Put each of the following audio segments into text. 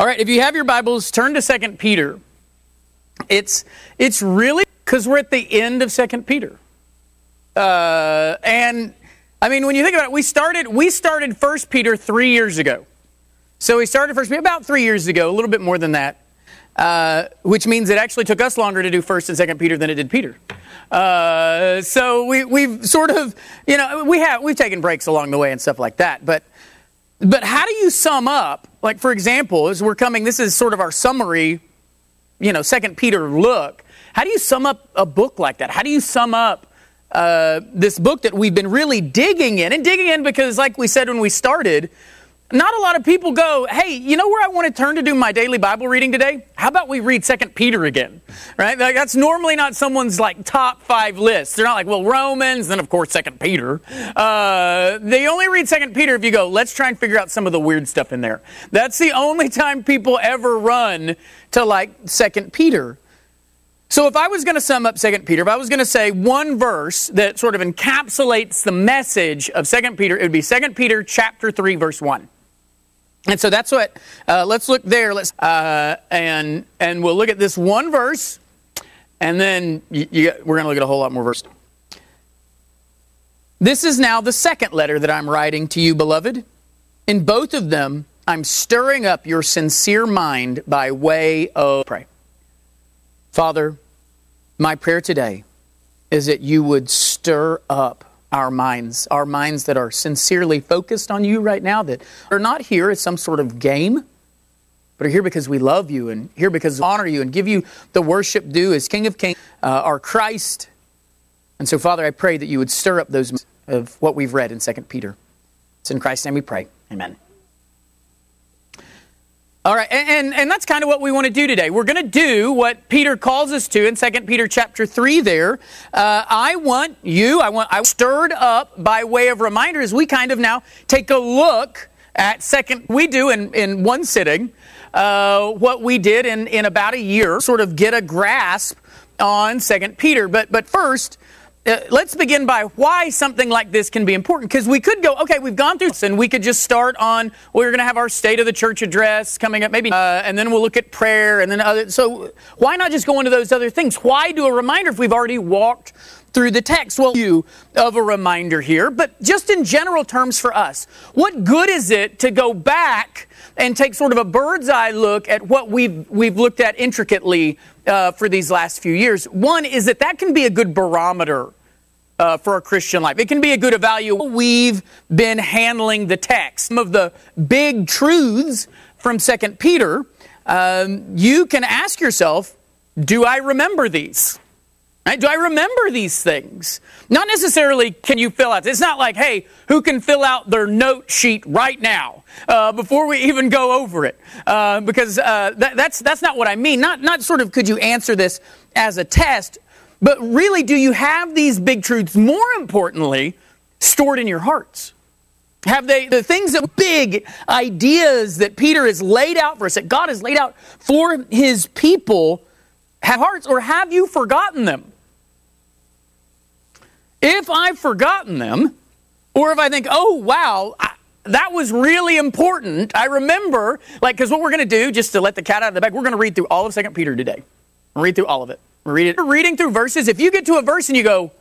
All right, if you have your Bibles, turn to 2 Peter. It's, it's really because we're at the end of 2 Peter. Uh, and I mean, when you think about it, we started, we started 1 Peter three years ago. So we started 1 Peter about three years ago, a little bit more than that. Uh, which means it actually took us longer to do First and Second Peter than it did Peter. Uh, so we, we've sort of, you know, we have we've taken breaks along the way and stuff like that. But but how do you sum up? Like for example, as we're coming, this is sort of our summary, you know, Second Peter look. How do you sum up a book like that? How do you sum up uh, this book that we've been really digging in and digging in because, like we said when we started, not a lot of people go, hey, you know where I want to turn to do my daily Bible reading today? How about we read Second Peter again? Right? Like, that's normally not someone's like top five list. They're not like, well, Romans, then of course Second Peter. Uh, they only read Second Peter if you go, let's try and figure out some of the weird stuff in there. That's the only time people ever run to like Second Peter. So if I was going to sum up Second Peter, if I was going to say one verse that sort of encapsulates the message of Second Peter, it would be Second Peter chapter 3 verse 1. And so that's what, uh, let's look there, let's, uh, and, and we'll look at this one verse, and then you, you, we're going to look at a whole lot more verses. This is now the second letter that I'm writing to you, beloved. In both of them, I'm stirring up your sincere mind by way of pray. Father, my prayer today is that you would stir up our minds, our minds that are sincerely focused on you right now, that are not here as some sort of game, but are here because we love you and here because we honor you and give you the worship due as King of Kings, uh, our Christ. And so, Father, I pray that you would stir up those of what we've read in 2 Peter. It's in Christ's name we pray. Amen. All right, and, and that's kind of what we want to do today. We're going to do what Peter calls us to in 2 Peter chapter 3 there. Uh, I want you, I want I stirred up by way of reminder as we kind of now take a look at second, we do in, in one sitting, uh, what we did in, in about a year, sort of get a grasp on 2 Peter. But, but first, uh, let's begin by why something like this can be important. Because we could go, okay, we've gone through this, and we could just start on, we're going to have our State of the Church address coming up, maybe, uh, and then we'll look at prayer, and then other. So why not just go into those other things? Why do a reminder if we've already walked through the text? Well, you of a reminder here, but just in general terms for us, what good is it to go back and take sort of a bird's eye look at what we've we've looked at intricately uh, for these last few years. One is that that can be a good barometer uh, for a Christian life. It can be a good evaluation. We've been handling the text. Some of the big truths from Second Peter, um, you can ask yourself, do I remember these? Do I remember these things? Not necessarily can you fill out. It's not like, hey, who can fill out their note sheet right now uh, before we even go over it? Uh, because uh, that, that's that's not what I mean. Not not sort of could you answer this as a test, but really, do you have these big truths, more importantly, stored in your hearts? Have they, the things that big ideas that Peter has laid out for us, that God has laid out for his people, have hearts, or have you forgotten them? If I've forgotten them, or if I think, oh, wow, I, that was really important, I remember, like, because what we're going to do, just to let the cat out of the bag, we're going to read through all of 2 Peter today. read through all of it. Read it. Reading through verses, if you get to a verse and you go,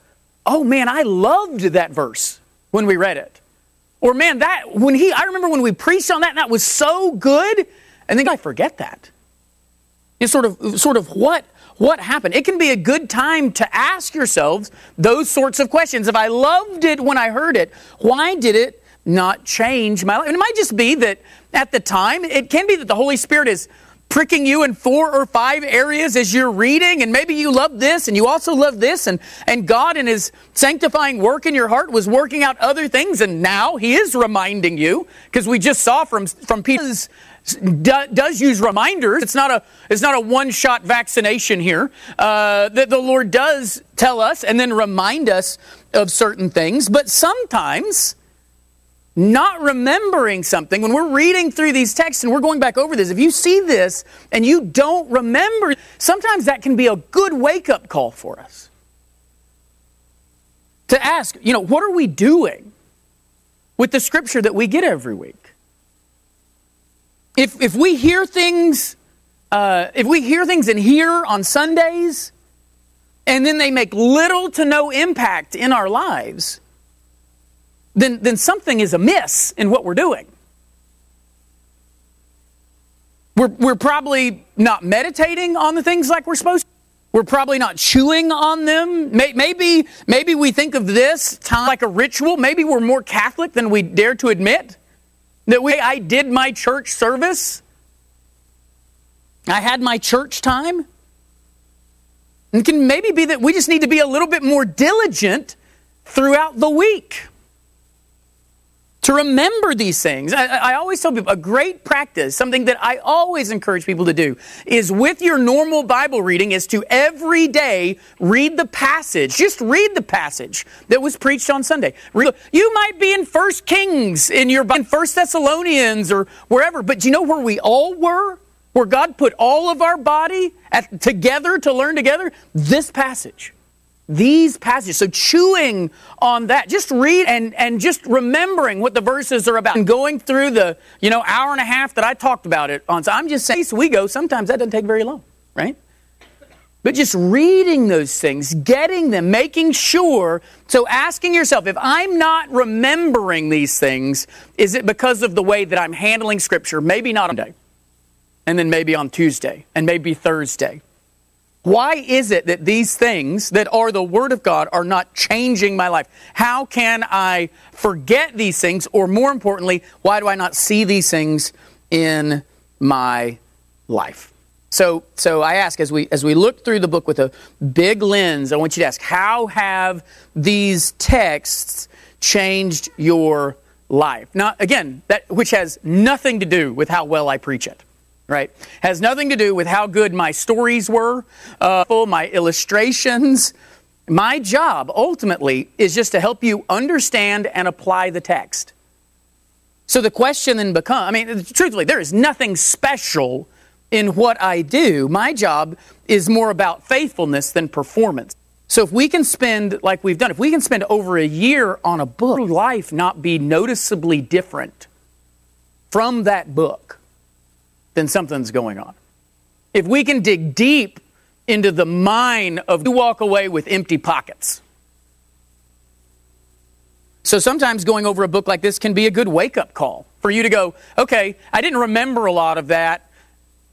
oh man, I loved that verse when we read it. Or man, that, when he, I remember when we preached on that and that was so good, and then I forget that. It's sort of, sort of what, what happened? It can be a good time to ask yourselves those sorts of questions. If I loved it when I heard it, why did it not change my life? And it might just be that at the time, it can be that the Holy Spirit is pricking you in four or five areas as you're reading, and maybe you love this and you also love this, and, and God in His sanctifying work in your heart was working out other things, and now He is reminding you, because we just saw from, from Peter's does use reminders. It's not a it's not a one shot vaccination here. Uh, that the Lord does tell us and then remind us of certain things, but sometimes not remembering something, when we're reading through these texts and we're going back over this, if you see this and you don't remember, sometimes that can be a good wake up call for us. To ask, you know, what are we doing with the scripture that we get every week? If, if we hear things, uh, if we hear things in here on Sundays, and then they make little to no impact in our lives, then, then something is amiss in what we're doing. We're, we're probably not meditating on the things like we're supposed to. We're probably not chewing on them. Maybe, maybe we think of this time like a ritual. Maybe we're more Catholic than we dare to admit. That we, I did my church service. I had my church time. It can maybe be that we just need to be a little bit more diligent throughout the week to remember these things. I, I, always tell people a great practice, something that I always encourage people to do, is with your normal Bible reading, is to every day read the passage. Just read the passage that was preached on Sunday. You might be in First Kings in your in First Thessalonians or wherever, but do you know where we all were? Where God put all of our body at, together to learn together? This passage these passages. So chewing on that, just read and, and just remembering what the verses are about and going through the, you know, hour and a half that I talked about it on. So I'm just saying, we go, sometimes that doesn't take very long, right? But just reading those things, getting them, making sure. So asking yourself, if I'm not remembering these things, is it because of the way that I'm handling Scripture? Maybe not on Monday, and then maybe on Tuesday, and maybe Thursday. Why is it that these things that are the Word of God are not changing my life? How can I forget these things? Or more importantly, why do I not see these things in my life? So, so I ask as we as we look through the book with a big lens, I want you to ask, how have these texts changed your life? Now, again, that which has nothing to do with how well I preach it right? Has nothing to do with how good my stories were, uh, my illustrations. My job ultimately is just to help you understand and apply the text. So the question then becomes I mean, truthfully, there is nothing special in what I do. My job is more about faithfulness than performance. So if we can spend, like we've done, if we can spend over a year on a book, life not be noticeably different from that book, then something's going on. If we can dig deep into the mine of you walk away with empty pockets. So sometimes going over a book like this can be a good wake up call for you to go, okay, I didn't remember a lot of that.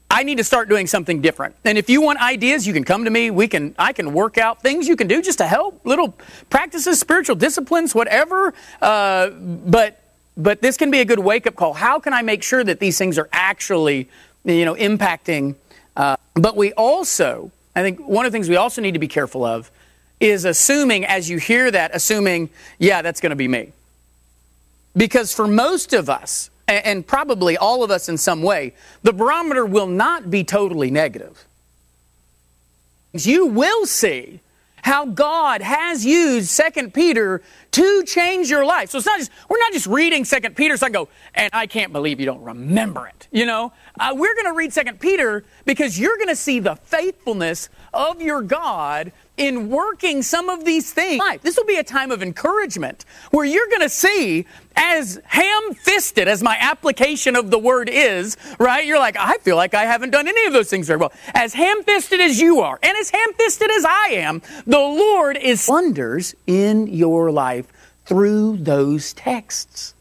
I need to start doing something different. And if you want ideas, you can come to me. We can, I can work out things you can do just to help, little practices, spiritual disciplines, whatever. Uh, but but this can be a good wake up call. How can I make sure that these things are actually, you know, impacting? Uh, but we also, I think one of the things we also need to be careful of is assuming, as you hear that, assuming, yeah, that's going to be me. Because for most of us, and probably all of us in some way, the barometer will not be totally negative. You will see how God has used Second Peter to change your life. So it's not just, we're not just reading Second Peter so I go, and I can't believe you don't remember it. You know, uh, we're going to read Second Peter because you're going to see the faithfulness of your God in working some of these things. This will be a time of encouragement where you're going to see, as ham fisted as my application of the word is, right? You're like, I feel like I haven't done any of those things very well. As ham fisted as you are, and as ham fisted as I am, the Lord is wonders in your life through those texts.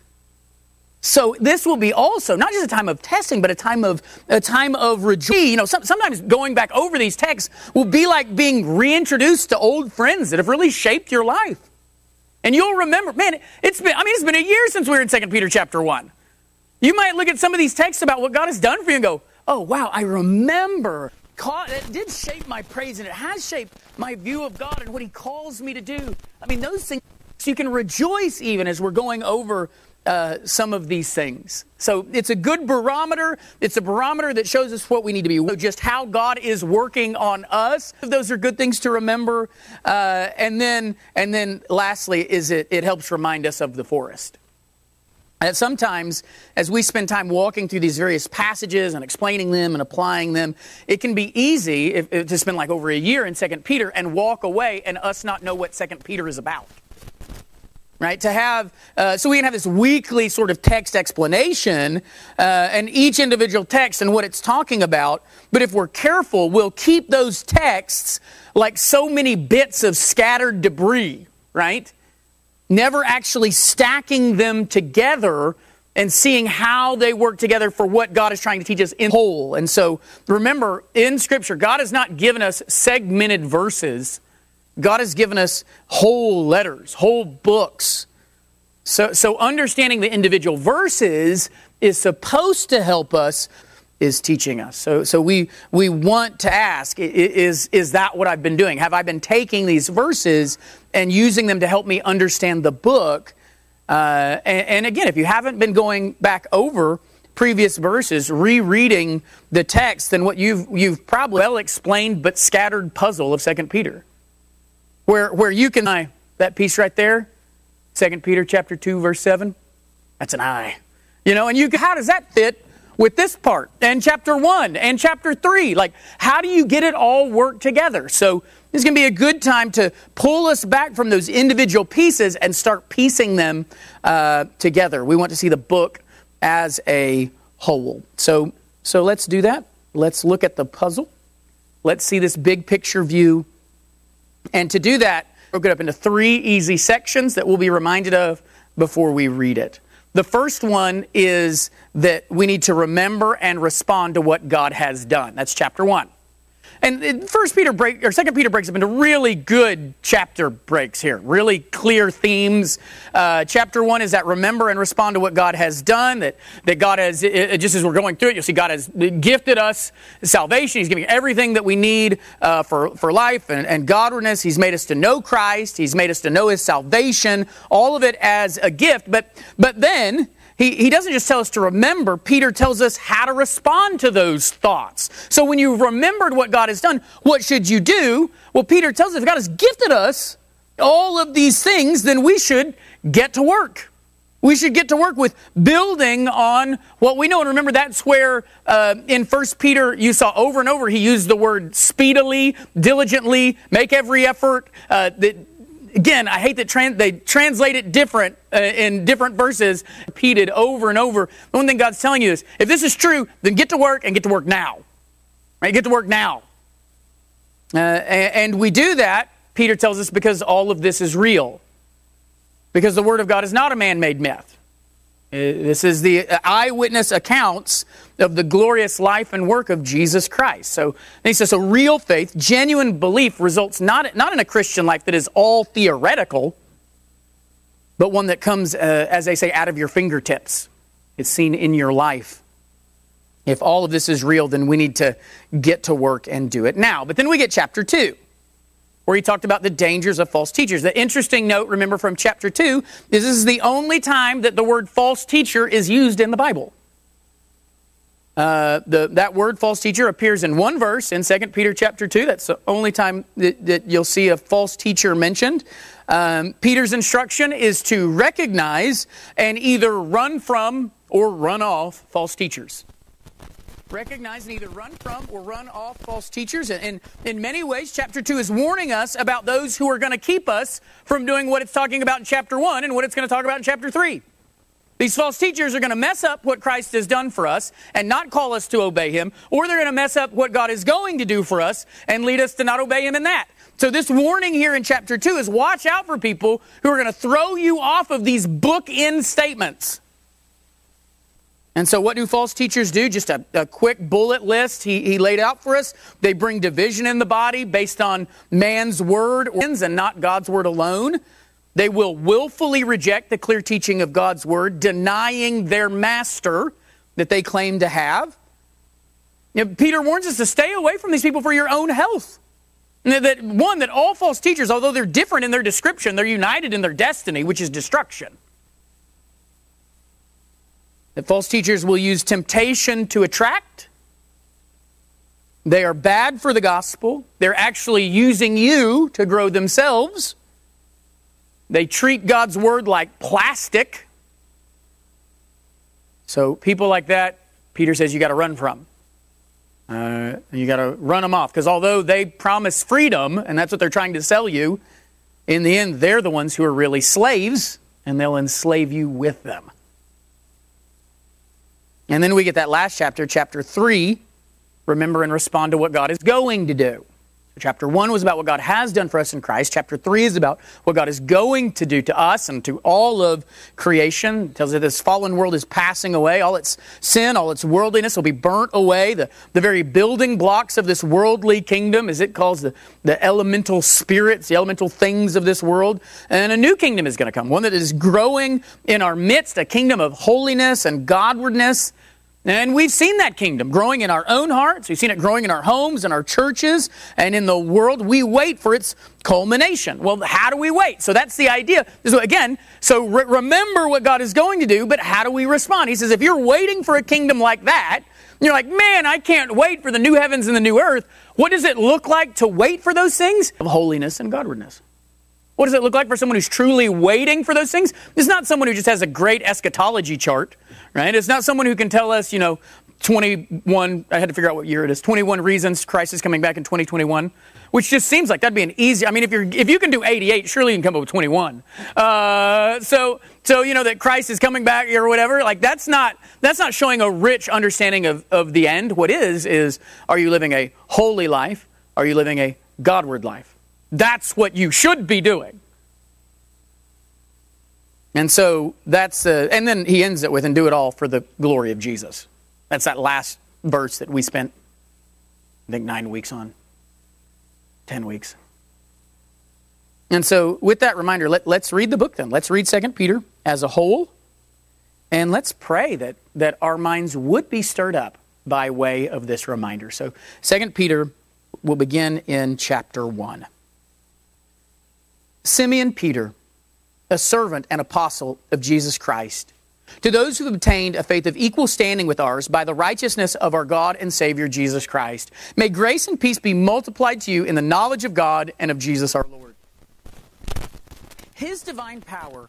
So this will be also not just a time of testing, but a time of a time of rejoicing. You know, some, sometimes going back over these texts will be like being reintroduced to old friends that have really shaped your life. And you'll remember, man, it's been I mean, it's been a year since we were in 2 Peter chapter 1. You might look at some of these texts about what God has done for you and go, oh wow, I remember it did shape my praise and it has shaped my view of God and what He calls me to do. I mean, those things, you can rejoice even as we're going over uh, some of these things. So it's a good barometer. It's a barometer that shows us what we need to be, just how God is working on us. Those are good things to remember. Uh, and then, and then, lastly, is it it helps remind us of the forest. And sometimes, as we spend time walking through these various passages and explaining them and applying them, it can be easy if, if to spend like over a year in Second Peter and walk away and us not know what Second Peter is about. Right? To have, uh, so we can have this weekly sort of text explanation uh, and each individual text and what it's talking about. But if we're careful, we'll keep those texts like so many bits of scattered debris, right? Never actually stacking them together and seeing how they work together for what God is trying to teach us in whole. And so remember, in Scripture, God has not given us segmented verses God has given us whole letters, whole books. So, so understanding the individual verses is supposed to help us is teaching us. So, so we, we want to ask, is, is that what I've been doing? Have I been taking these verses and using them to help me understand the book? Uh, and, and again, if you haven't been going back over previous verses, rereading the text, then what you've, you've probably well explained but scattered puzzle of Second Peter where, where you can eye that piece right there 2 peter chapter 2 verse 7 that's an eye you know and you how does that fit with this part and chapter 1 and chapter 3 like how do you get it all work together? So this is going to be a good time to pull us back from those individual pieces and start piecing them uh, together. We want to see the book as a whole. So so let's do that. Let's look at the puzzle. Let's see this big picture view and to do that, it up into three easy sections that we'll be reminded of before we read it. The first one is that we need to remember and respond to what God has done. That's chapter one. And First Peter break or Second Peter breaks up into really good chapter breaks here, really clear themes. Uh, chapter one is that remember and respond to what God has done. That that God has it, just as we're going through it, you'll see God has gifted us salvation. He's giving everything that we need uh, for for life and, and godliness. He's made us to know Christ. He's made us to know His salvation. All of it as a gift. But but then he, he doesn't just tell us to remember, Peter tells us how to respond to those thoughts. So when you've remembered what God has done, what should you do? Well, Peter tells us if God has gifted us all of these things, then we should get to work. We should get to work with building on what we know. And remember, that's where uh, in First Peter you saw over and over he used the word speedily, diligently, make every effort. Uh, that Again, I hate that they translate it different uh, in different verses, repeated over and over. The one thing God's telling you is, if this is true, then get to work and get to work now. Right? Get to work now. Uh, and, and we do that, Peter tells us, because all of this is real. Because the Word of God is not a man made myth. Uh, this is the eyewitness accounts of the glorious life and work of Jesus Christ. So he says, so real faith, genuine belief results not, not in a Christian life that is all theoretical, but one that comes, uh, as they say, out of your fingertips. It's seen in your life. If all of this is real, then we need to get to work and do it now. But then we get chapter 2 where he talked about the dangers of false teachers. The interesting note, remember from chapter 2, is this is the only time that the word false teacher is used in the Bible. Uh, the, that word false teacher appears in one verse in 2 Peter chapter 2. That's the only time that, that you'll see a false teacher mentioned. Um, Peter's instruction is to recognize and either run from or run off false teachers recognize and either run from or run off false teachers. And in many ways, chapter 2 is warning us about those who are going to keep us from doing what it's talking about in chapter 1 and what it's going to talk about in chapter 3. These false teachers are going to mess up what Christ has done for us and not call us to obey Him, or they're going to mess up what God is going to do for us and lead us to not obey Him in that. So, this warning here in chapter 2 is watch out for people who are going to throw you off of these book-end statements. And so, what do false teachers do? Just a, a, quick bullet list he, he laid out for us. They bring division in the body based on man's word and not God's word alone. They will willfully reject the clear teaching of God's word, denying their master that they claim to have. Peter warns us to stay away from these people for your own health. That one, that all false teachers, although they're different in their description, they're united in their destiny, which is destruction. That false teachers will use temptation to attract. They are bad for the gospel. They're actually using you to grow themselves. They treat God's word like plastic. So, people like that, Peter says you got to run from. Uh, you got to run them off because although they promise freedom, and that's what they're trying to sell you, in the end, they're the ones who are really slaves and they'll enslave you with them. And then we get that last chapter, chapter 3, remember and respond to what God is going to do. Chapter 1 was about what God has done for us in Christ. Chapter 3 is about what God is going to do to us and to all of creation. It tells us this fallen world is passing away. All its sin, all its worldliness will be burnt away. The, the very building blocks of this worldly kingdom, as it calls the, the elemental spirits, the elemental things of this world. And a new kingdom is going to come, one that is growing in our midst, a kingdom of holiness and Godwardness. And we've seen that kingdom growing in our own hearts. We've seen it growing in our homes and our churches and in the world. We wait for its culmination. Well, how do we wait? So that's the idea. So again, so re- remember what God is going to do, but how do we respond? He says, if you're waiting for a kingdom like that, you're like, man, I can't wait for the new heavens and the new earth. What does it look like to wait for those things? Of holiness and godliness. What does it look like for someone who's truly waiting for those things? It's not someone who just has a great eschatology chart right? It's not someone who can tell us, you know, 21, I had to figure out what year it is, 21 reasons Christ is coming back in 2021, which just seems like that'd be an easy, I mean, if, you're, if you can do 88, surely you can come up with 21. Uh, so, so, you know, that Christ is coming back or whatever, like that's not, that's not showing a rich understanding of, of the end. What is, is are you living a holy life? Are you living a Godward life? That's what you should be doing. And so that's, uh, and then he ends it with, and do it all for the glory of Jesus. That's that last verse that we spent, I think, nine weeks on, 10 weeks. And so, with that reminder, let, let's read the book then. Let's read 2 Peter as a whole, and let's pray that, that our minds would be stirred up by way of this reminder. So, 2 Peter will begin in chapter 1. Simeon Peter a servant and apostle of Jesus Christ. To those who have obtained a faith of equal standing with ours by the righteousness of our God and Savior Jesus Christ, may grace and peace be multiplied to you in the knowledge of God and of Jesus our Lord. His divine power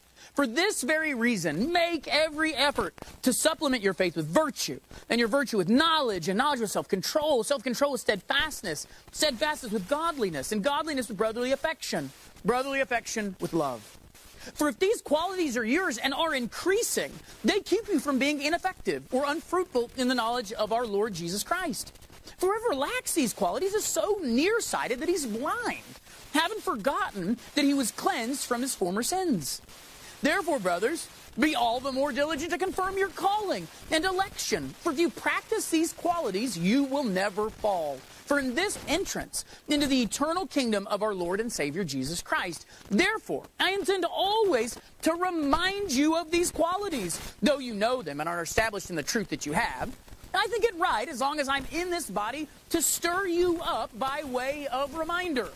For this very reason, make every effort to supplement your faith with virtue, and your virtue with knowledge, and knowledge with self control, self control with steadfastness, steadfastness with godliness, and godliness with brotherly affection, brotherly affection with love. For if these qualities are yours and are increasing, they keep you from being ineffective or unfruitful in the knowledge of our Lord Jesus Christ. For whoever lacks these qualities is so nearsighted that he's blind, having forgotten that he was cleansed from his former sins. Therefore, brothers, be all the more diligent to confirm your calling and election. For if you practice these qualities, you will never fall. For in this entrance into the eternal kingdom of our Lord and Savior Jesus Christ. Therefore, I intend always to remind you of these qualities, though you know them and are established in the truth that you have. I think it right, as long as I'm in this body, to stir you up by way of reminder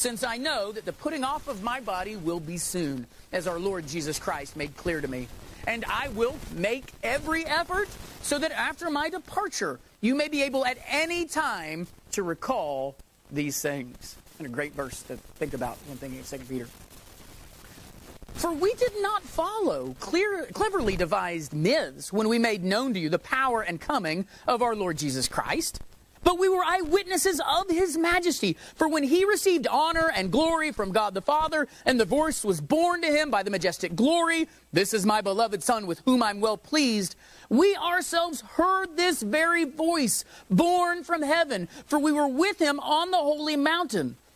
since I know that the putting off of my body will be soon, as our Lord Jesus Christ made clear to me. And I will make every effort so that after my departure, you may be able at any time to recall these things. And a great verse to think about when thinking of 2 Peter. For we did not follow clear, cleverly devised myths when we made known to you the power and coming of our Lord Jesus Christ but we were eyewitnesses of his majesty. For when he received honor and glory from God the Father, and the voice was borne to him by the majestic glory, This is my beloved Son with whom I'm well pleased, we ourselves heard this very voice borne from heaven, for we were with him on the holy mountain.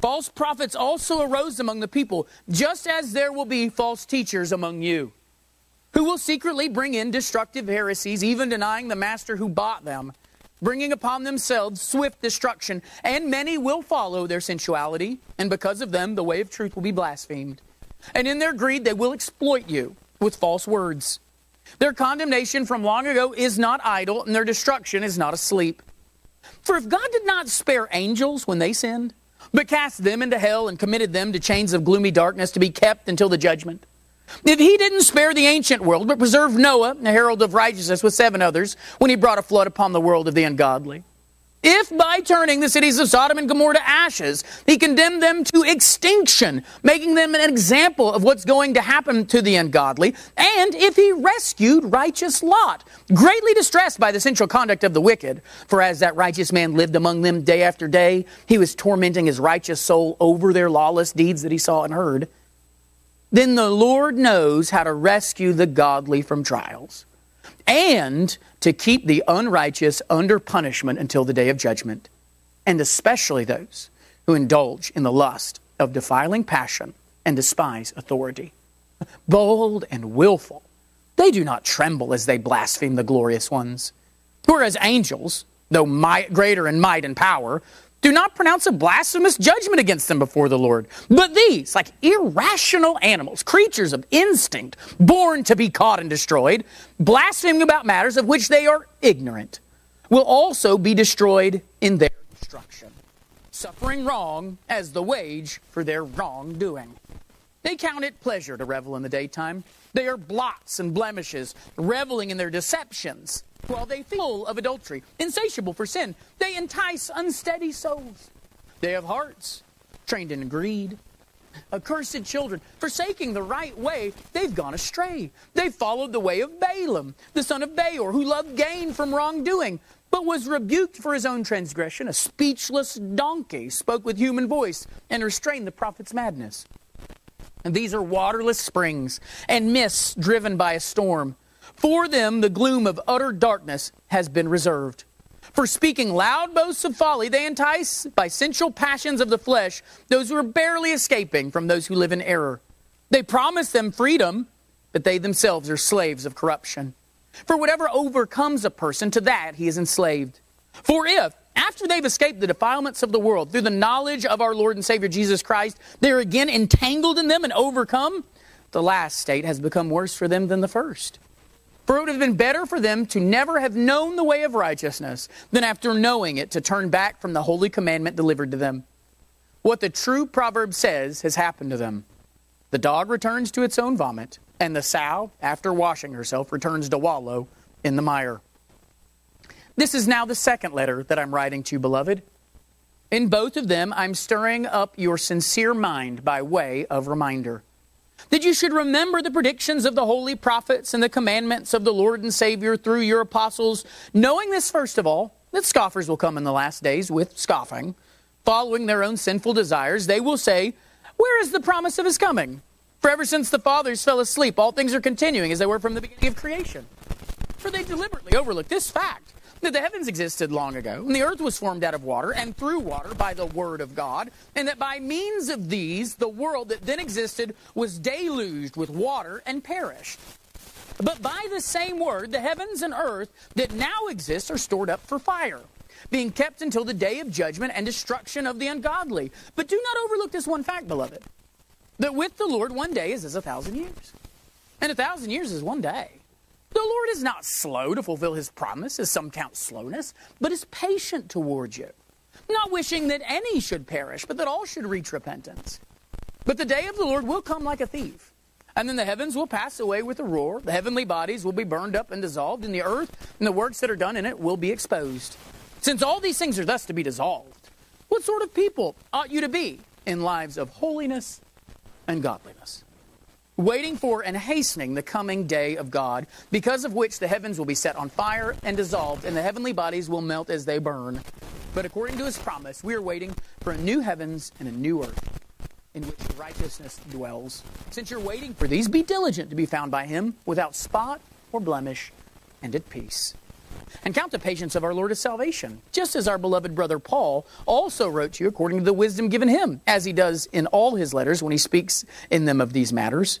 False prophets also arose among the people, just as there will be false teachers among you, who will secretly bring in destructive heresies, even denying the master who bought them, bringing upon themselves swift destruction. And many will follow their sensuality, and because of them, the way of truth will be blasphemed. And in their greed, they will exploit you with false words. Their condemnation from long ago is not idle, and their destruction is not asleep. For if God did not spare angels when they sinned, but cast them into hell and committed them to chains of gloomy darkness to be kept until the judgment, if he didn't spare the ancient world, but preserved Noah, the herald of righteousness, with seven others, when he brought a flood upon the world of the ungodly, if by turning the cities of Sodom and Gomorrah to ashes, he condemned them to extinction, making them an example of what's going to happen to the ungodly, and if he rescued righteous Lot, greatly distressed by the sensual conduct of the wicked, for as that righteous man lived among them day after day, he was tormenting his righteous soul over their lawless deeds that he saw and heard, then the Lord knows how to rescue the godly from trials and to keep the unrighteous under punishment until the day of judgment, and especially those who indulge in the lust of defiling passion and despise authority. Bold and willful, they do not tremble as they blaspheme the glorious ones. Whereas angels, though might, greater in might and power, do not pronounce a blasphemous judgment against them before the Lord. But these, like irrational animals, creatures of instinct, born to be caught and destroyed, blaspheming about matters of which they are ignorant, will also be destroyed in their destruction, suffering wrong as the wage for their wrongdoing. They count it pleasure to revel in the daytime. They are blots and blemishes, reveling in their deceptions while they full of adultery, insatiable for sin. They entice unsteady souls. They have hearts trained in greed. Accursed children, forsaking the right way, they've gone astray. They've followed the way of Balaam, the son of Beor, who loved gain from wrongdoing, but was rebuked for his own transgression. A speechless donkey spoke with human voice and restrained the prophet's madness. And these are waterless springs and mists driven by a storm. For them, the gloom of utter darkness has been reserved. For speaking loud boasts of folly, they entice by sensual passions of the flesh those who are barely escaping from those who live in error. They promise them freedom, but they themselves are slaves of corruption. For whatever overcomes a person, to that he is enslaved. For if, after they've escaped the defilements of the world through the knowledge of our Lord and Savior Jesus Christ, they are again entangled in them and overcome, the last state has become worse for them than the first. For it would have been better for them to never have known the way of righteousness than after knowing it to turn back from the holy commandment delivered to them. What the true proverb says has happened to them. The dog returns to its own vomit, and the sow, after washing herself, returns to wallow in the mire. This is now the second letter that I'm writing to you, beloved. In both of them, I'm stirring up your sincere mind by way of reminder that you should remember the predictions of the holy prophets and the commandments of the Lord and Savior through your apostles, knowing this first of all, that scoffers will come in the last days with scoffing, following their own sinful desires. They will say, Where is the promise of his coming? For ever since the fathers fell asleep, all things are continuing as they were from the beginning of creation. For they deliberately overlook this fact that the heavens existed long ago, and the earth was formed out of water and through water by the word of God, and that by means of these, the world that then existed was deluged with water and perished. But by the same word, the heavens and earth that now exist are stored up for fire, being kept until the day of judgment and destruction of the ungodly. But do not overlook this one fact, beloved, that with the Lord one day is as a thousand years, and a thousand years is one day. The Lord is not slow to fulfill his promise, as some count slowness, but is patient towards you, not wishing that any should perish, but that all should reach repentance. But the day of the Lord will come like a thief. And then the heavens will pass away with a roar, the heavenly bodies will be burned up and dissolved, and the earth and the works that are done in it will be exposed. Since all these things are thus to be dissolved, what sort of people ought you to be in lives of holiness and godliness? Waiting for and hastening the coming day of God, because of which the heavens will be set on fire and dissolved, and the heavenly bodies will melt as they burn. But according to his promise, we are waiting for a new heavens and a new earth in which righteousness dwells. Since you're waiting for these, be diligent to be found by him without spot or blemish and at peace. And count the patience of our Lord as salvation, just as our beloved brother Paul also wrote to you according to the wisdom given him, as he does in all his letters when he speaks in them of these matters.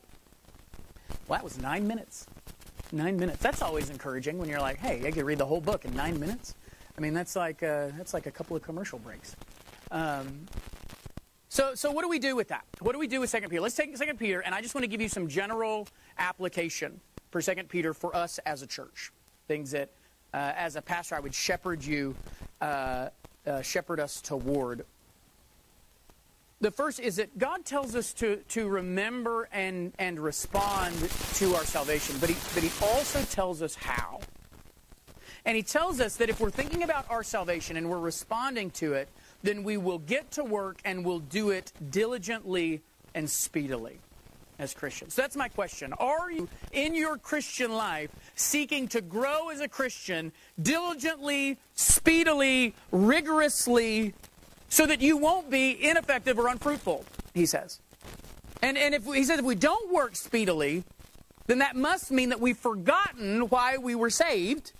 Well, that was nine minutes. Nine minutes. That's always encouraging when you're like, hey, I could read the whole book in nine minutes. I mean, that's like, uh, that's like a couple of commercial breaks. Um, so, so what do we do with that? What do we do with Second Peter? Let's take Second Peter, and I just want to give you some general application for Second Peter for us as a church. Things that, uh, as a pastor, I would shepherd you, uh, uh, shepherd us toward. The first is that God tells us to, to remember and, and respond to our salvation, but he, but he also tells us how. And he tells us that if we're thinking about our salvation and we're responding to it, then we will get to work and we'll do it diligently and speedily as Christians. So that's my question. Are you in your Christian life seeking to grow as a Christian diligently, speedily, rigorously, so that you won't be ineffective or unfruitful? He says. And, and if he says if we don't work speedily, then that must mean that we've forgotten why we were saved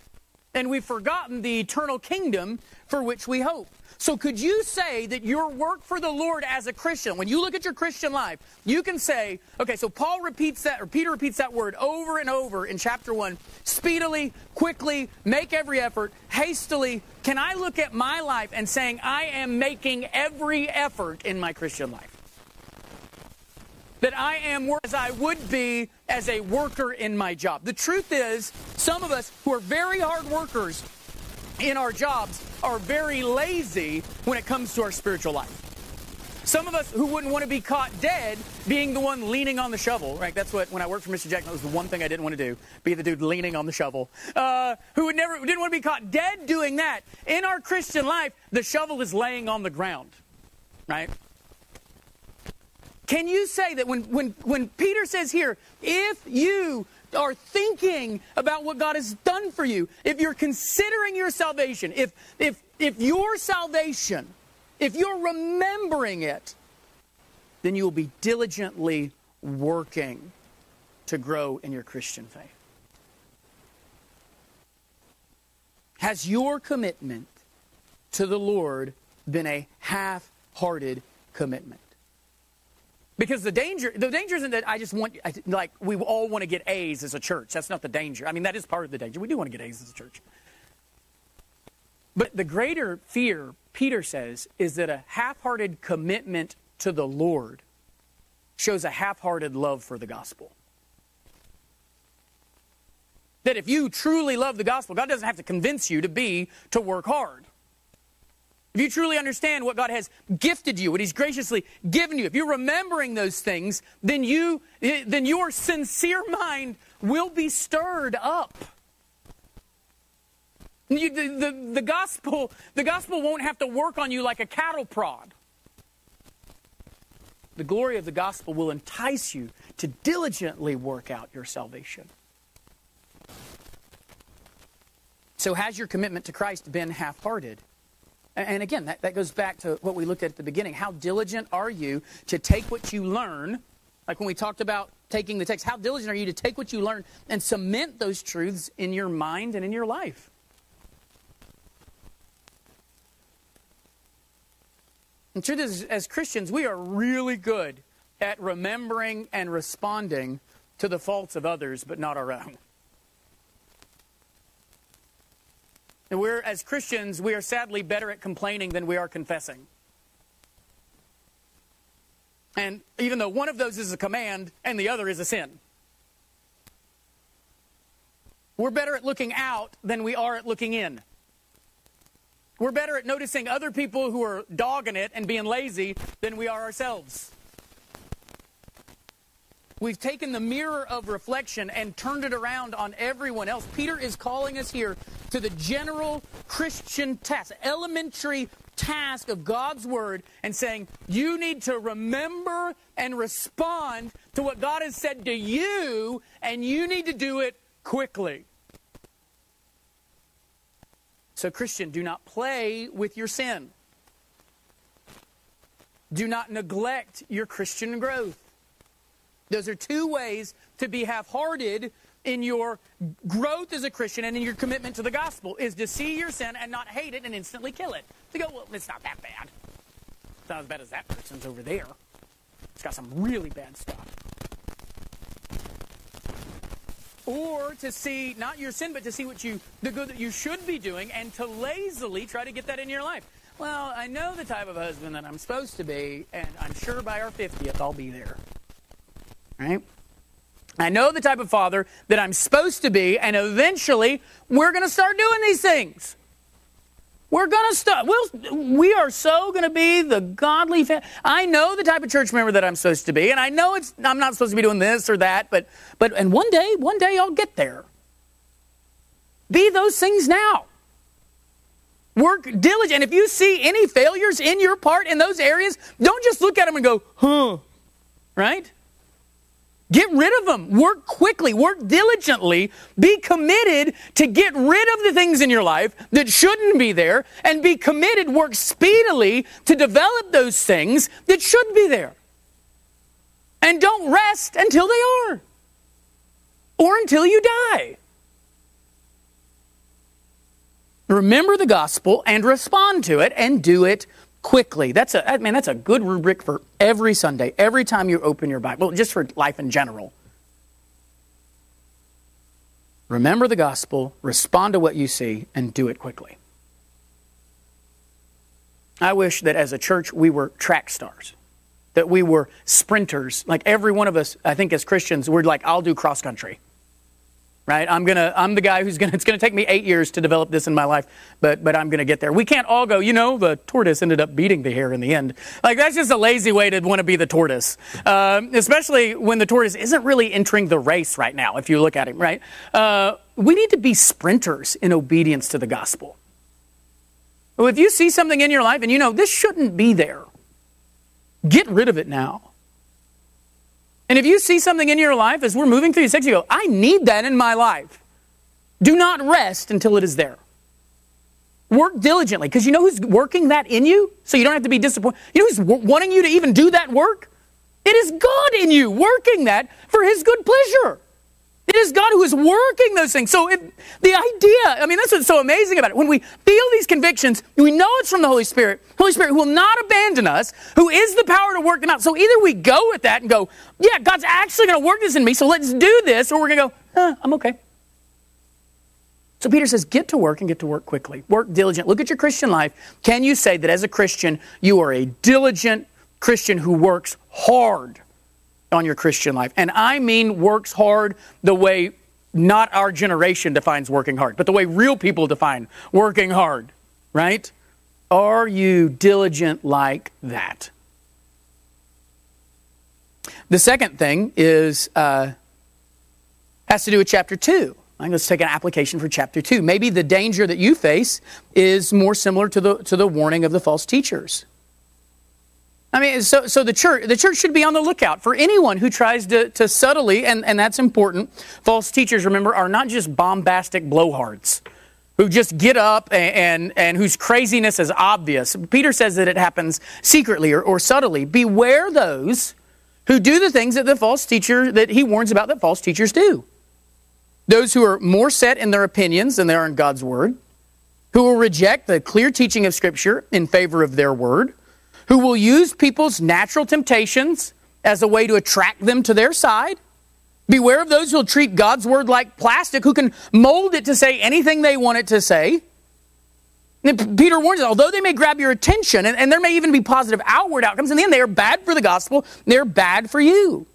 and we've forgotten the eternal kingdom for which we hope. So, could you say that your work for the Lord as a Christian, when you look at your Christian life, you can say, okay, so Paul repeats that, or Peter repeats that word over and over in chapter 1 speedily, quickly, make every effort, hastily. Can I look at my life and saying, I am making every effort in my Christian life? that I am as I would be as a worker in my job. The truth is, some of us who are very hard workers in our jobs are very lazy when it comes to our spiritual life. Some of us who wouldn't want to be caught dead being the one leaning on the shovel, right? That's what, when I worked for Mr. Jackson, that was the one thing I didn't want to do, be the dude leaning on the shovel. Uh, who would never, didn't want to be caught dead doing that. In our Christian life, the shovel is laying on the ground, right? Can you say that when, when, when Peter says here, if you are thinking about what God has done for you, if you're considering your salvation, if, if, if your salvation, if you're remembering it, then you will be diligently working to grow in your Christian faith. Has your commitment to the Lord been a half hearted commitment? Because the danger, the danger isn't that I just want, like, we all want to get A's as a church. That's not the danger. I mean, that is part of the danger. We do want to get A's as a church. But the greater fear, Peter says, is that a half hearted commitment to the Lord shows a half hearted love for the gospel. That if you truly love the gospel, God doesn't have to convince you to be, to work hard. If you truly understand what God has gifted you, what He's graciously given you, if you're remembering those things, then you then your sincere mind will be stirred up. You, the, the, the gospel the gospel won't have to work on you like a cattle prod. The glory of the gospel will entice you to diligently work out your salvation. So, has your commitment to Christ been half hearted? And again, that, that goes back to what we looked at at the beginning. How diligent are you to take what you learn? Like when we talked about taking the text, how diligent are you to take what you learn and cement those truths in your mind and in your life? The truth is, as Christians, we are really good at remembering and responding to the faults of others, but not our own. And we're, as Christians, we are sadly better at complaining than we are confessing. And even though one of those is a command and the other is a sin, we're better at looking out than we are at looking in. We're better at noticing other people who are dogging it and being lazy than we are ourselves. We've taken the mirror of reflection and turned it around on everyone else. Peter is calling us here to the general Christian task, elementary task of God's Word, and saying, you need to remember and respond to what God has said to you, and you need to do it quickly. So, Christian, do not play with your sin. Do not neglect your Christian growth. Those are two ways to be half hearted in your growth as a Christian and in your commitment to the gospel is to see your sin and not hate it and instantly kill it. To go, well, it's not that bad. It's not as bad as that person's over there. It's got some really bad stuff. Or to see not your sin, but to see what you the good that you should be doing and to lazily try to get that in your life. Well, I know the type of husband that I'm supposed to be, and I'm sure by our 50th I'll be there. Right? I know the type of father that I'm supposed to be, and eventually we're going to start doing these things. We're going to start. We'll, we are so going to be the godly. Fa- I know the type of church member that I'm supposed to be, and I know it's. I'm not supposed to be doing this or that, but but and one day, one day I'll get there. Be those things now. Work diligent. And if you see any failures in your part in those areas, don't just look at them and go, huh, right? Get rid of them. Work quickly. Work diligently. Be committed to get rid of the things in your life that shouldn't be there and be committed, work speedily to develop those things that should be there. And don't rest until they are or until you die. Remember the gospel and respond to it and do it quickly. That's a man. That's a good rubric for every Sunday, every time you open your Bible, well, just for life in general. Remember the gospel, respond to what you see, and do it quickly. I wish that as a church we were track stars, that we were sprinters. Like every one of us, I think as Christians, we're like, I'll do cross country right? I'm gonna, I'm the guy who's gonna. It's gonna take me eight years to develop this in my life, but but I'm gonna get there. We can't all go. You know, the tortoise ended up beating the hare in the end. Like that's just a lazy way to want to be the tortoise, um, especially when the tortoise isn't really entering the race right now. If you look at him, right? Uh, we need to be sprinters in obedience to the gospel. If you see something in your life and you know this shouldn't be there, get rid of it now. And if you see something in your life as we're moving through sex, you go, I need that in my life. Do not rest until it is there. Work diligently, because you know who's working that in you? So you don't have to be disappointed. You know who's w- wanting you to even do that work? It is God in you working that for His good pleasure. It is God who is working those things. So if, the idea, I mean, that's what's so amazing about it. When we feel these convictions, we know it's from the Holy Spirit. Holy Spirit who will not abandon us, who is the power to work them out. So either we go with that and go, yeah, God's actually going to work this in me, so let's do this, or we're going to go, eh, I'm okay. So Peter says, get to work and get to work quickly. Work diligent. Look at your Christian life. Can you say that as a Christian, you are a diligent Christian who works hard? On your Christian life. And I mean works hard the way not our generation defines working hard, but the way real people define working hard, right? Are you diligent like that? The second thing is uh, has to do with chapter two. let's take an application for chapter two. Maybe the danger that you face is more similar to the to the warning of the false teachers. I mean, so, so the church the church should be on the lookout for anyone who tries to, to subtly, and, and that's important. False teachers, remember, are not just bombastic blowhards who just get up and, and, and whose craziness is obvious. Peter says that it happens secretly or, or subtly. Beware those who do the things that the false teacher that he warns about that false teachers do. Those who are more set in their opinions than they are in God's word, who will reject the clear teaching of Scripture in favor of their word who will use people's natural temptations as a way to attract them to their side. Beware of those who will treat God's word like plastic, who can mold it to say anything they want it to say. And Peter warns us, although they may grab your attention, and, and there may even be positive outward outcomes, in the end, they are bad for the gospel, they're bad for you.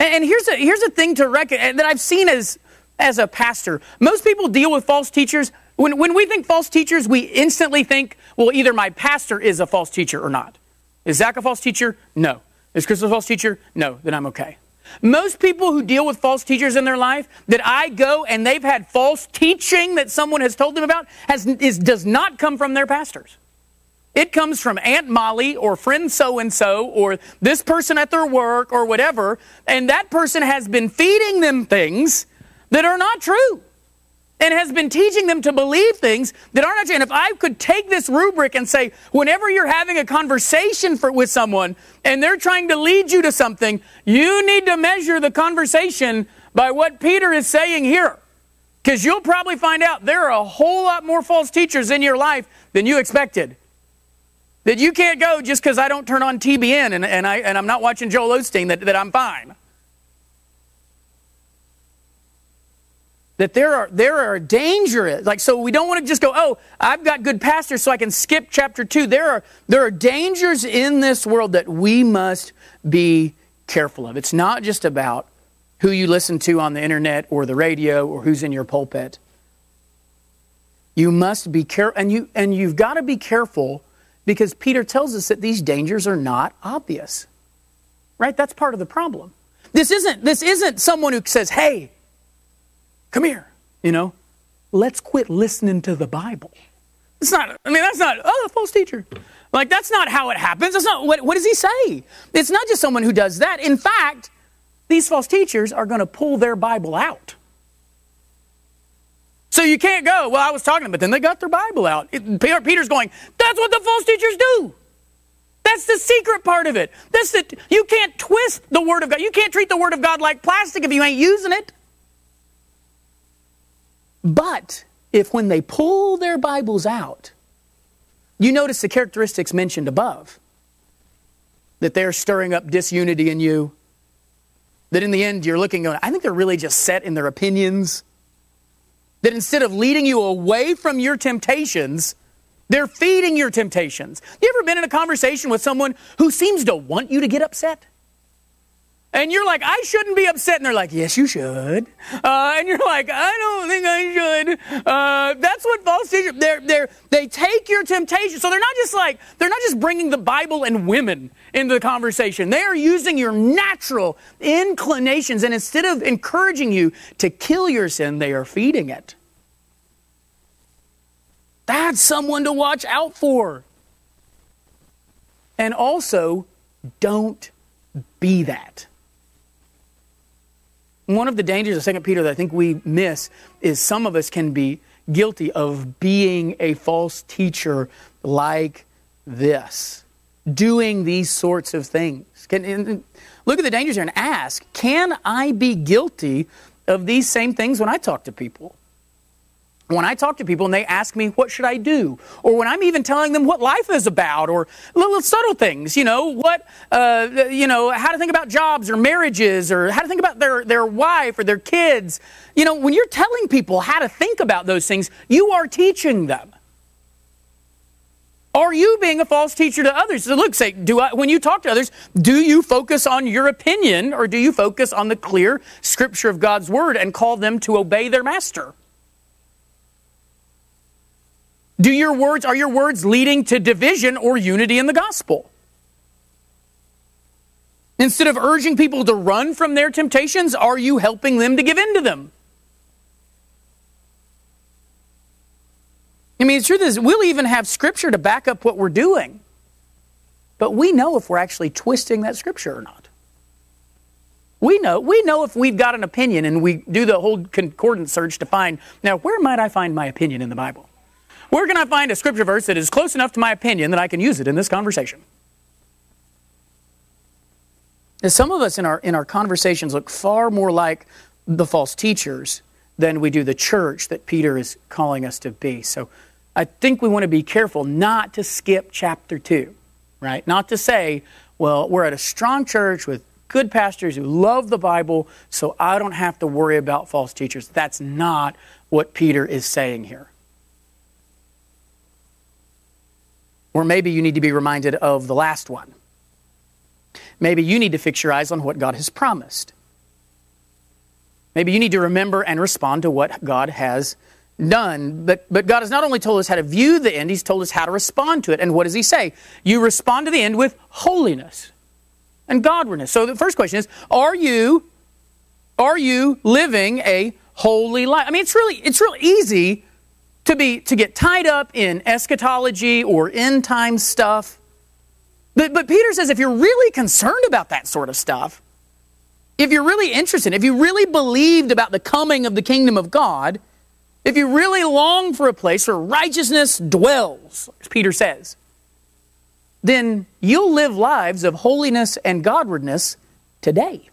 And, and here's a, here's a thing to reckon that I've seen as, as a pastor. Most people deal with false teachers when, when we think false teachers, we instantly think, well, either my pastor is a false teacher or not. Is Zach a false teacher? No. Is Chris a false teacher? No. Then I'm okay. Most people who deal with false teachers in their life that I go and they've had false teaching that someone has told them about has, is, does not come from their pastors. It comes from Aunt Molly or friend so and so or this person at their work or whatever, and that person has been feeding them things that are not true. And has been teaching them to believe things that aren't true. And if I could take this rubric and say, whenever you're having a conversation for, with someone and they're trying to lead you to something, you need to measure the conversation by what Peter is saying here. Because you'll probably find out there are a whole lot more false teachers in your life than you expected. That you can't go just because I don't turn on TBN and, and, I, and I'm not watching Joel Osteen, that, that I'm fine. That there are there are dangers like so we don't want to just go oh i've got good pastors so i can skip chapter 2 there are there are dangers in this world that we must be careful of. It's not just about who you listen to on the internet or the radio or who's in your pulpit. You must be careful and you and you've got to be careful because peter tells us that these dangers are not obvious. Right? That's part of the problem. This isn't this isn't someone who says hey Come here. You know, let's quit listening to the Bible. It's not, I mean, that's not, oh, false teacher. Like, that's not how it happens. That's not, what, what does he say? It's not just someone who does that. In fact, these false teachers are going to pull their Bible out. So you can't go, well, I was talking, but then they got their Bible out. It, Peter's going, that's what the false teachers do. That's the secret part of it. That's the, you can't twist the Word of God. You can't treat the Word of God like plastic if you ain't using it. But if when they pull their Bibles out, you notice the characteristics mentioned above that they're stirring up disunity in you, that in the end you're looking going, I think they're really just set in their opinions. That instead of leading you away from your temptations, they're feeding your temptations. You ever been in a conversation with someone who seems to want you to get upset? And you're like, I shouldn't be upset. And they're like, yes, you should. Uh, and you're like, I don't think I should. Uh, that's what false teachers, they're, they're, they take your temptation. So they're not just like, they're not just bringing the Bible and women into the conversation. They are using your natural inclinations. And instead of encouraging you to kill your sin, they are feeding it. That's someone to watch out for. And also, don't be that. One of the dangers of Second Peter that I think we miss is some of us can be guilty of being a false teacher like this, doing these sorts of things. Can, look at the dangers here and ask can I be guilty of these same things when I talk to people? When I talk to people and they ask me, what should I do? Or when I'm even telling them what life is about or little subtle things, you know, what, uh, you know, how to think about jobs or marriages or how to think about their, their wife or their kids. You know, when you're telling people how to think about those things, you are teaching them. Are you being a false teacher to others? So look, say, do I, when you talk to others, do you focus on your opinion or do you focus on the clear scripture of God's word and call them to obey their master? Do your words, are your words leading to division or unity in the gospel? Instead of urging people to run from their temptations, are you helping them to give in to them? I mean, the truth is, we'll even have scripture to back up what we're doing. But we know if we're actually twisting that scripture or not. We know, we know if we've got an opinion and we do the whole concordance search to find, now, where might I find my opinion in the Bible? Where can I find a scripture verse that is close enough to my opinion that I can use it in this conversation? As some of us in our, in our conversations look far more like the false teachers than we do the church that Peter is calling us to be. So I think we want to be careful not to skip chapter 2, right? Not to say, well, we're at a strong church with good pastors who love the Bible, so I don't have to worry about false teachers. That's not what Peter is saying here. Or maybe you need to be reminded of the last one. Maybe you need to fix your eyes on what God has promised. Maybe you need to remember and respond to what God has done. But, but God has not only told us how to view the end, He's told us how to respond to it. And what does He say? You respond to the end with holiness and godliness. So the first question is Are you, are you living a holy life? I mean, it's really, it's really easy to be to get tied up in eschatology or end time stuff. But, but Peter says if you're really concerned about that sort of stuff, if you're really interested, if you really believed about the coming of the kingdom of God, if you really long for a place where righteousness dwells, as Peter says, then you'll live lives of holiness and godwardness today.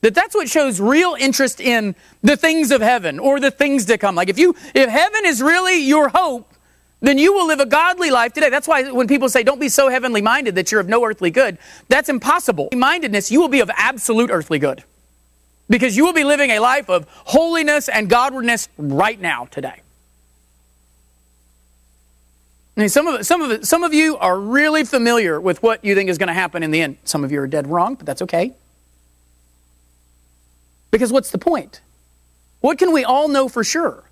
That that's what shows real interest in the things of heaven or the things to come. Like if you if heaven is really your hope, then you will live a godly life today. That's why when people say don't be so heavenly minded that you're of no earthly good, that's impossible. Mindedness, you will be of absolute earthly good. Because you will be living a life of holiness and godwardness right now today. I mean, some of, some, of, some of you are really familiar with what you think is going to happen in the end. Some of you are dead wrong, but that's okay. Because what's the point? What can we all know for sure?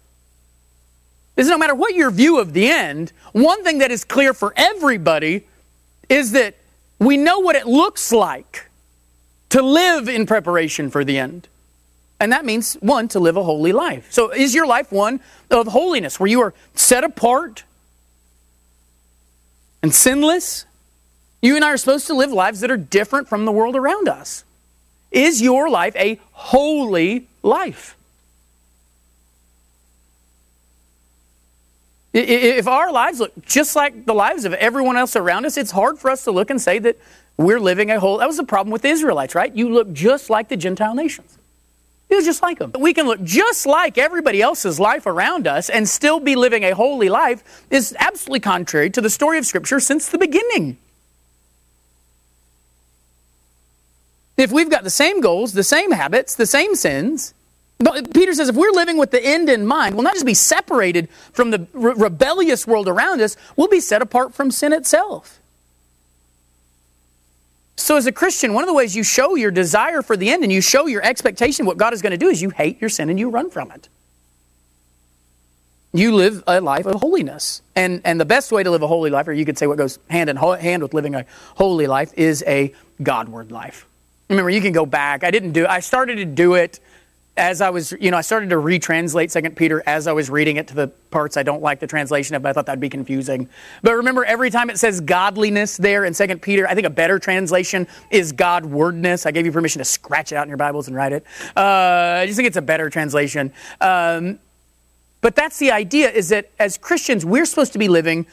Is no matter what your view of the end, one thing that is clear for everybody is that we know what it looks like to live in preparation for the end. And that means, one, to live a holy life. So, is your life one of holiness, where you are set apart and sinless? You and I are supposed to live lives that are different from the world around us. Is your life a holy life? If our lives look just like the lives of everyone else around us, it's hard for us to look and say that we're living a whole. That was the problem with the Israelites, right? You look just like the Gentile nations. It was just like them. We can look just like everybody else's life around us and still be living a holy life is absolutely contrary to the story of Scripture since the beginning. If we've got the same goals, the same habits, the same sins, but Peter says if we're living with the end in mind, we'll not just be separated from the re- rebellious world around us, we'll be set apart from sin itself. So, as a Christian, one of the ways you show your desire for the end and you show your expectation of what God is going to do is you hate your sin and you run from it. You live a life of holiness. And, and the best way to live a holy life, or you could say what goes hand in hand with living a holy life, is a Godward life. Remember, you can go back. I didn't do I started to do it as I was, you know, I started to retranslate Second Peter as I was reading it to the parts I don't like the translation of, but I thought that'd be confusing. But remember, every time it says godliness there in Second Peter, I think a better translation is Godwardness. I gave you permission to scratch it out in your Bibles and write it. Uh, I just think it's a better translation. Um, but that's the idea is that as Christians, we're supposed to be living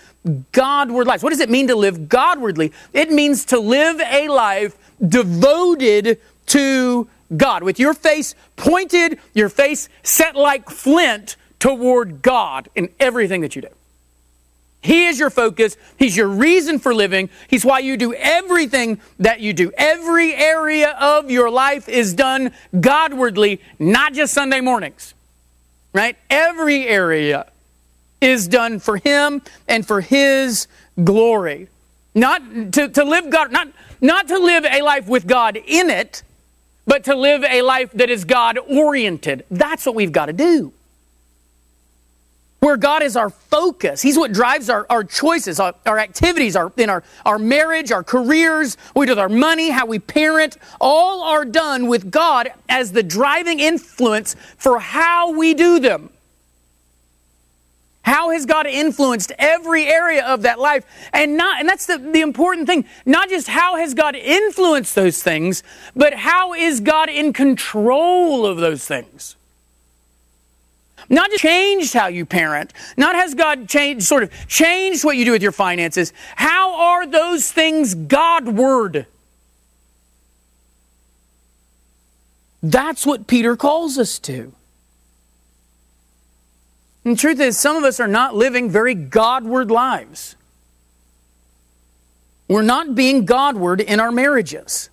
Godward lives. What does it mean to live Godwardly? It means to live a life devoted to God, with your face pointed, your face set like flint toward God in everything that you do. He is your focus. He's your reason for living. He's why you do everything that you do. Every area of your life is done Godwardly, not just Sunday mornings. Right? Every area is done for Him and for His glory. Not to, to live God, not, not to live a life with God in it, but to live a life that is God oriented. That's what we've got to do. Where God is our focus. He's what drives our, our choices, our, our activities, our, in our, our marriage, our careers, we do our money, how we parent, all are done with God as the driving influence for how we do them. How has God influenced every area of that life? And not, and that's the, the important thing. Not just how has God influenced those things, but how is God in control of those things? Not just changed how you parent, not has God changed, sort of changed what you do with your finances. How are those things Godward? That's what Peter calls us to. And the truth is, some of us are not living very Godward lives. We're not being Godward in our marriages.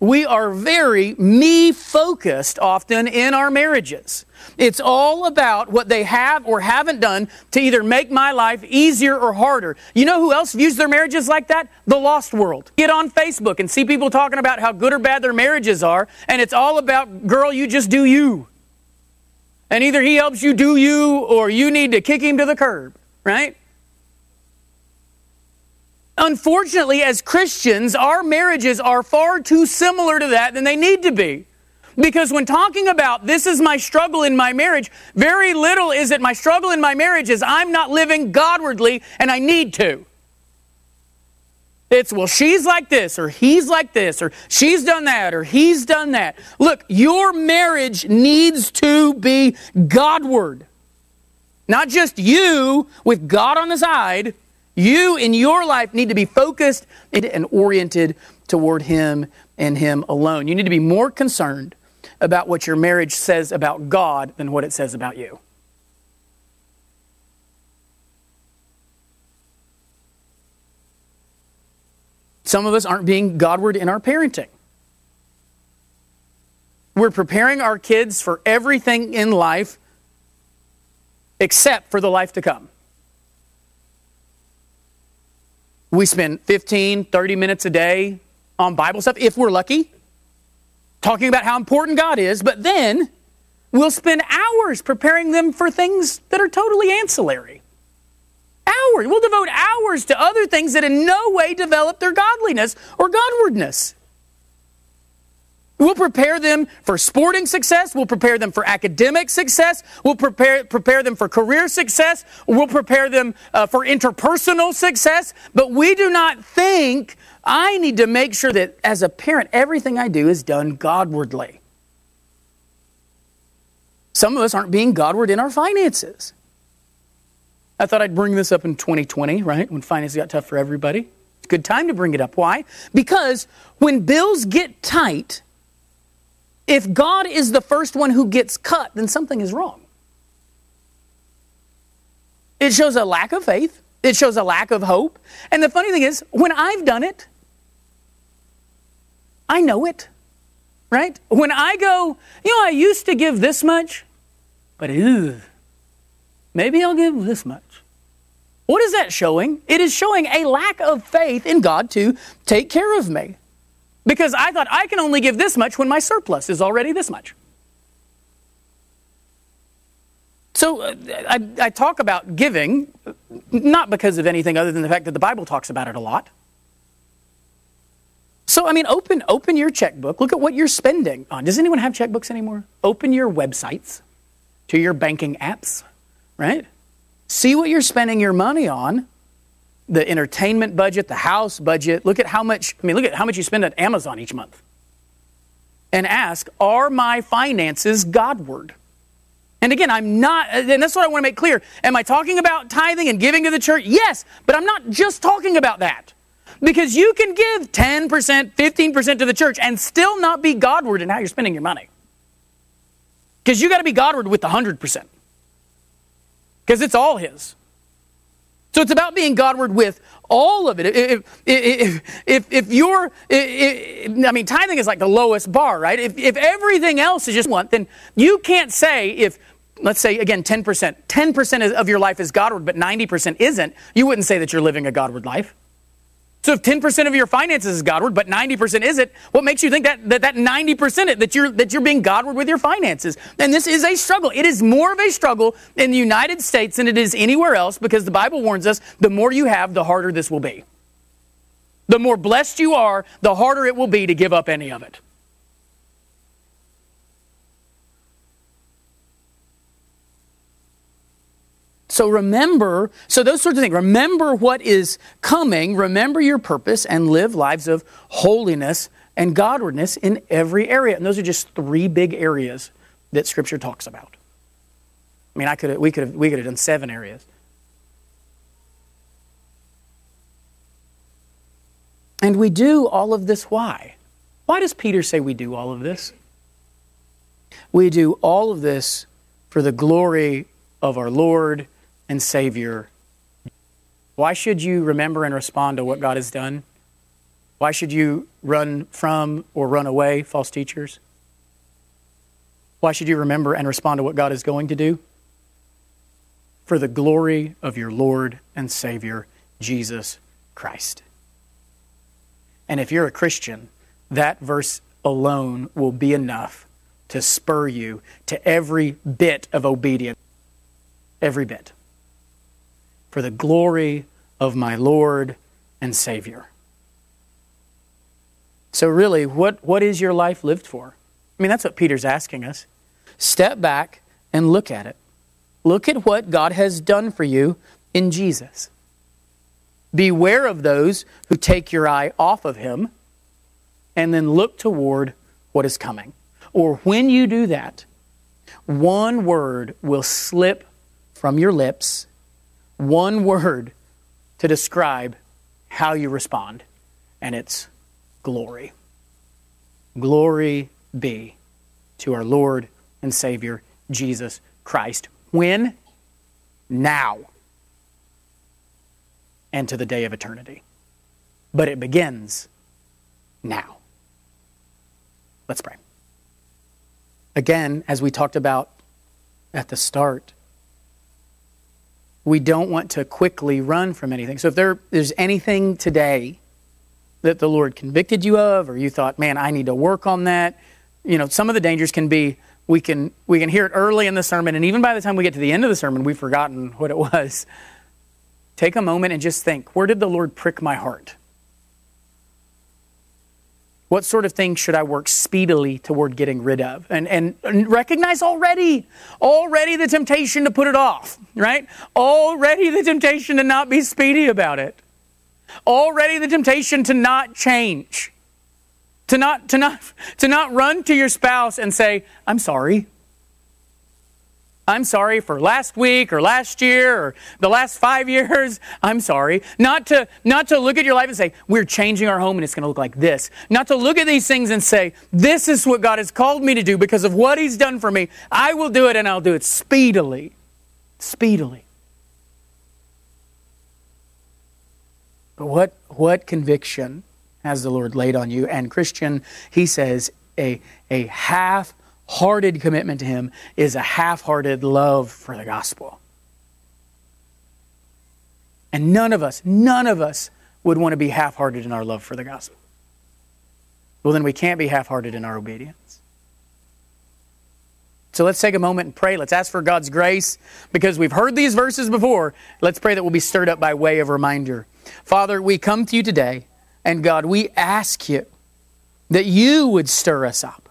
We are very me focused often in our marriages. It's all about what they have or haven't done to either make my life easier or harder. You know who else views their marriages like that? The lost world. Get on Facebook and see people talking about how good or bad their marriages are, and it's all about, girl, you just do you. And either he helps you do you or you need to kick him to the curb, right? Unfortunately, as Christians, our marriages are far too similar to that than they need to be. Because when talking about this is my struggle in my marriage, very little is it my struggle in my marriage is I'm not living Godwardly and I need to. It's, well, she's like this, or he's like this, or she's done that, or he's done that. Look, your marriage needs to be Godward. Not just you with God on the side. You in your life need to be focused and oriented toward Him and Him alone. You need to be more concerned about what your marriage says about God than what it says about you. Some of us aren't being Godward in our parenting. We're preparing our kids for everything in life except for the life to come. We spend 15, 30 minutes a day on Bible stuff, if we're lucky, talking about how important God is, but then we'll spend hours preparing them for things that are totally ancillary hours. We'll devote hours to other things that in no way develop their godliness or Godwardness. We'll prepare them for sporting success. We'll prepare them for academic success. We'll prepare, prepare them for career success. We'll prepare them uh, for interpersonal success. But we do not think I need to make sure that as a parent, everything I do is done Godwardly. Some of us aren't being Godward in our finances. I thought I'd bring this up in 2020, right? When finance got tough for everybody. It's a good time to bring it up. Why? Because when bills get tight, if God is the first one who gets cut, then something is wrong. It shows a lack of faith. It shows a lack of hope. And the funny thing is, when I've done it, I know it, right? When I go, you know, I used to give this much, but ew, maybe I'll give this much. What is that showing? It is showing a lack of faith in God to take care of me. Because I thought I can only give this much when my surplus is already this much. So uh, I, I, talk about giving, not because of anything other than the fact that the Bible talks about it a lot. So I mean, open open your checkbook. Look at what you're spending on. Does anyone have checkbooks anymore? Open your websites to your banking apps, right? See what you're spending your money on. The entertainment budget, the house budget. Look at how much, I mean, look at how much you spend at Amazon each month. And ask, are my finances Godward? And again, I'm not, and that's what I want to make clear. Am I talking about tithing and giving to the church? Yes, but I'm not just talking about that. Because you can give 10%, 15% to the church and still not be Godward in how you're spending your money. Because you got to be Godward with the 100% because it's all His. So it's about being Godward with all of it. If, if, if, if you're, if, I mean, tithing is like the lowest bar, right? If, if everything else is just one, then you can't say if, let's say again, 10%, 10% of your life is Godward, but 90% isn't, you wouldn't say that you're living a Godward life. So if 10% of your finances is Godward, but 90% isn't, what makes you think that that, that 90% that you're that you're being Godward with your finances? And this is a struggle. It is more of a struggle in the United States than it is anywhere else because the Bible warns us the more you have, the harder this will be. The more blessed you are, the harder it will be to give up any of it. So remember, so those sorts of things. Remember what is coming, remember your purpose, and live lives of holiness and godliness in every area. And those are just three big areas that Scripture talks about. I mean, I could we could have, we could have done seven areas. And we do all of this why? Why does Peter say we do all of this? We do all of this for the glory of our Lord and Savior. Why should you remember and respond to what God has done? Why should you run from or run away false teachers? Why should you remember and respond to what God is going to do? For the glory of your Lord and Savior, Jesus Christ. And if you're a Christian, that verse alone will be enough to spur you to every bit of obedience. Every bit for the glory of my Lord and Savior. So, really, what, what is your life lived for? I mean, that's what Peter's asking us. Step back and look at it. Look at what God has done for you in Jesus. Beware of those who take your eye off of him and then look toward what is coming. Or when you do that, one word will slip from your lips, one word to describe how you respond, and it's glory. Glory be to our Lord and Savior, Jesus Christ. When? Now. And to the day of eternity. But it begins now. Let's pray. Again, as we talked about at the start, we don't want to quickly run from anything. So if there is anything today that the Lord convicted you of, or you thought, man, I need to work on that, you know, some of the dangers can be we can we can hear it early in the sermon, and even by the time we get to the end of the sermon, we've forgotten what it was. Take a moment and just think, where did the Lord prick my heart? What sort of things should I work speedily toward getting rid of? And, and, and, recognize already, already the temptation to put it off, right? Already the temptation to not be speedy about it. Already the temptation to not change. To not, to not, to not run to your spouse and say, I'm sorry. I'm sorry for last week or last year or the last five years. I'm sorry. Not to, not to look at your life and say, we're changing our home and it's going to look like this. Not to look at these things and say, this is what God has called me to do because of what He's done for me. I will do it and I'll do it speedily. Speedily. But what, what conviction has the Lord laid on you? And Christian, He says, a, a half hearted commitment to Him is a half hearted love for the gospel. And none of us, none of us would want to be half hearted in our love for the gospel. Well, then we can't be half hearted in our obedience. So let's take a moment and pray. Let's ask for God's grace because we've heard these verses before. Let's pray that we'll be stirred up by way of reminder. Father, we come to you today, and God, we ask you that you would stir us up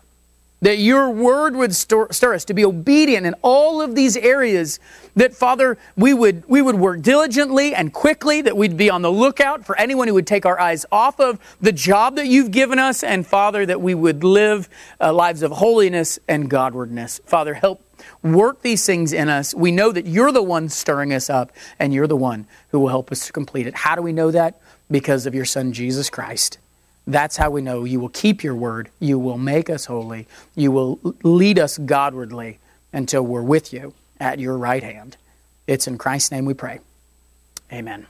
that your word would stir, stir, us to be obedient in all of these areas that father we would we would work diligently and quickly that we'd be on the lookout for anyone who would take our eyes off of the job that you've given us and father that we would live uh, lives of holiness and godwardness. Father help work these things in us. We know that you're the one stirring us up and you're the one who will help us to complete it. How do we know that? Because of your son jesus christ that's how we know you will keep your word. You will make us holy. You will lead us Godwardly until we're with you at your right hand. It's in Christ's name we pray. Amen.